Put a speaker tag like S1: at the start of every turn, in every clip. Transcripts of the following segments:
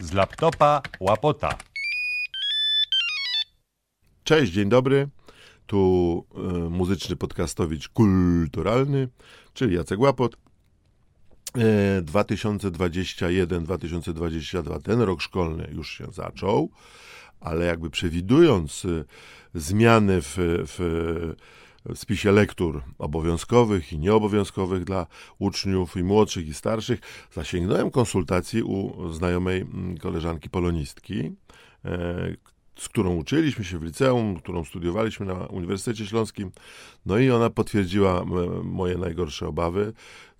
S1: z laptopa łapota.
S2: Cześć, dzień dobry. Tu y, muzyczny podcastowicz kulturalny, czyli Jacek Łapot. E, 2021-2022, ten rok szkolny już się zaczął, ale jakby przewidując y, zmiany w, w w spisie lektur obowiązkowych i nieobowiązkowych dla uczniów i młodszych i starszych, zasięgnąłem konsultacji u znajomej mm, koleżanki polonistki, e, z którą uczyliśmy się w liceum, którą studiowaliśmy na Uniwersytecie Śląskim. No i ona potwierdziła moje najgorsze obawy,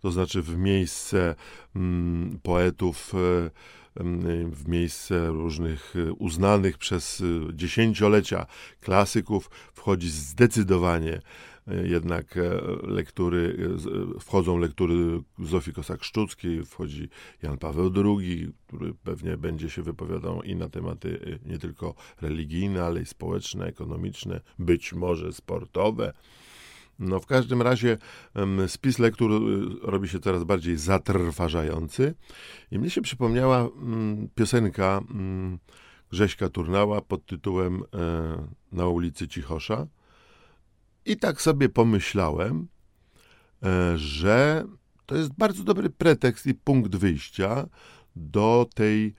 S2: to znaczy w miejsce mm, poetów e, w miejsce różnych e, uznanych przez e, dziesięciolecia klasyków wchodzi zdecydowanie e, jednak lektury, wchodzą lektury Zofii Kosak-Szczuckiej, wchodzi Jan Paweł II, który pewnie będzie się wypowiadał i na tematy nie tylko religijne, ale i społeczne, ekonomiczne, być może sportowe. No w każdym razie spis lektur y, robi się coraz bardziej zatrważający. I mnie się przypomniała mm, piosenka mm, Grześka Turnała pod tytułem e, Na ulicy Cichosza. I tak sobie pomyślałem, e, że to jest bardzo dobry pretekst i punkt wyjścia do tej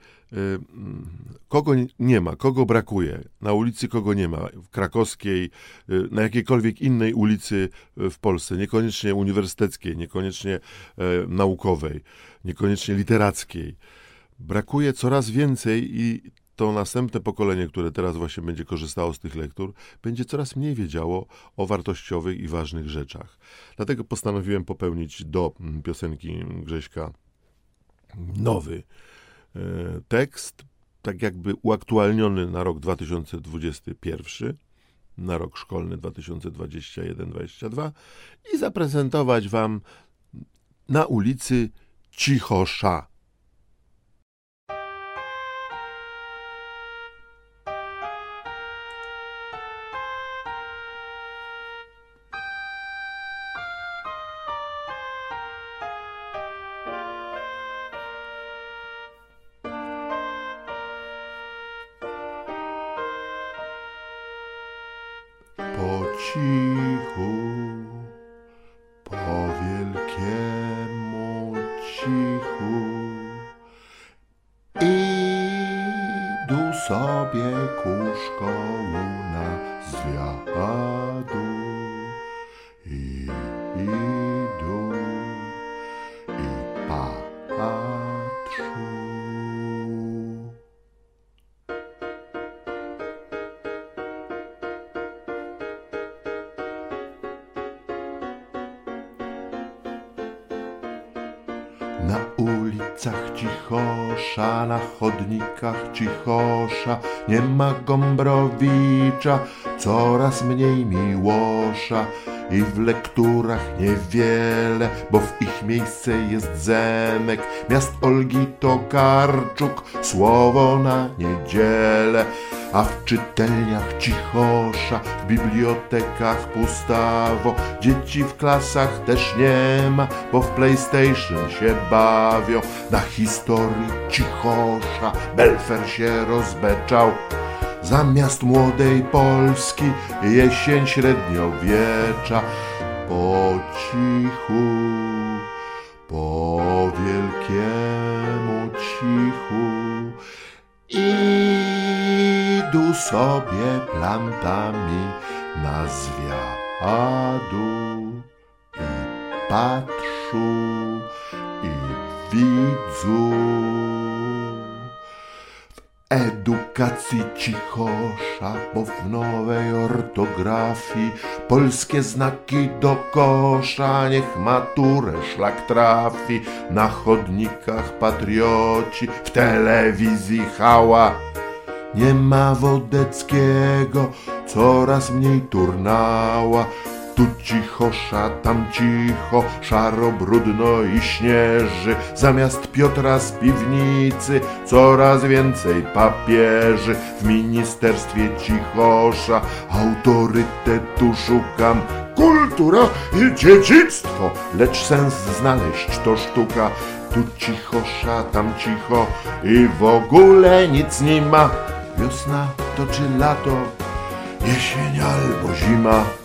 S2: kogo nie ma, kogo brakuje, na ulicy kogo nie ma, w krakowskiej, y, na jakiejkolwiek innej ulicy y, w Polsce, niekoniecznie uniwersyteckiej, niekoniecznie e, naukowej, niekoniecznie literackiej. Brakuje coraz więcej i to następne pokolenie, które teraz właśnie będzie korzystało z tych lektur, będzie coraz mniej wiedziało o wartościowych i ważnych rzeczach. Dlatego postanowiłem popełnić do mm, piosenki Grześka nowy tekst, tak jakby uaktualniony na rok 2021, na rok szkolny 2021-2022 i zaprezentować Wam na ulicy Cichosza. Cichu, po wielkiemu cichu. Idu sobie ku szkołu na zwiadu. I idu Na ulicach cichosza, na chodnikach cichosza, nie ma Gombrowicza, coraz mniej Miłosza i w lekturach niewiele, bo w ich miejsce jest Zenek, miast Olgi Tokarczuk, słowo na niedzielę a w czytelniach cichosza, w bibliotekach pustawo, dzieci w klasach też nie ma, bo w PlayStation się bawią. Na historii cichosza Belfer się rozbeczał. Zamiast młodej Polski jesień średniowiecza. Po cichu, po wielkiemu cichu idu sobie plantami na zwiadu i patrzą i widzą edukacji cichosza, bo w nowej ortografii polskie znaki do kosza, niech maturę szlak trafi, na chodnikach patrioci, w telewizji hała. Nie ma Wodeckiego, coraz mniej turnała, tu cicho, tam cicho, szaro, brudno i śnieży. Zamiast Piotra z piwnicy coraz więcej papieży. W ministerstwie cichosza autorytetu szukam. Kultura i dziedzictwo, lecz sens znaleźć to sztuka. Tu cicho, tam cicho i w ogóle nic nie ma. Wiosna to czy lato, jesień albo zima.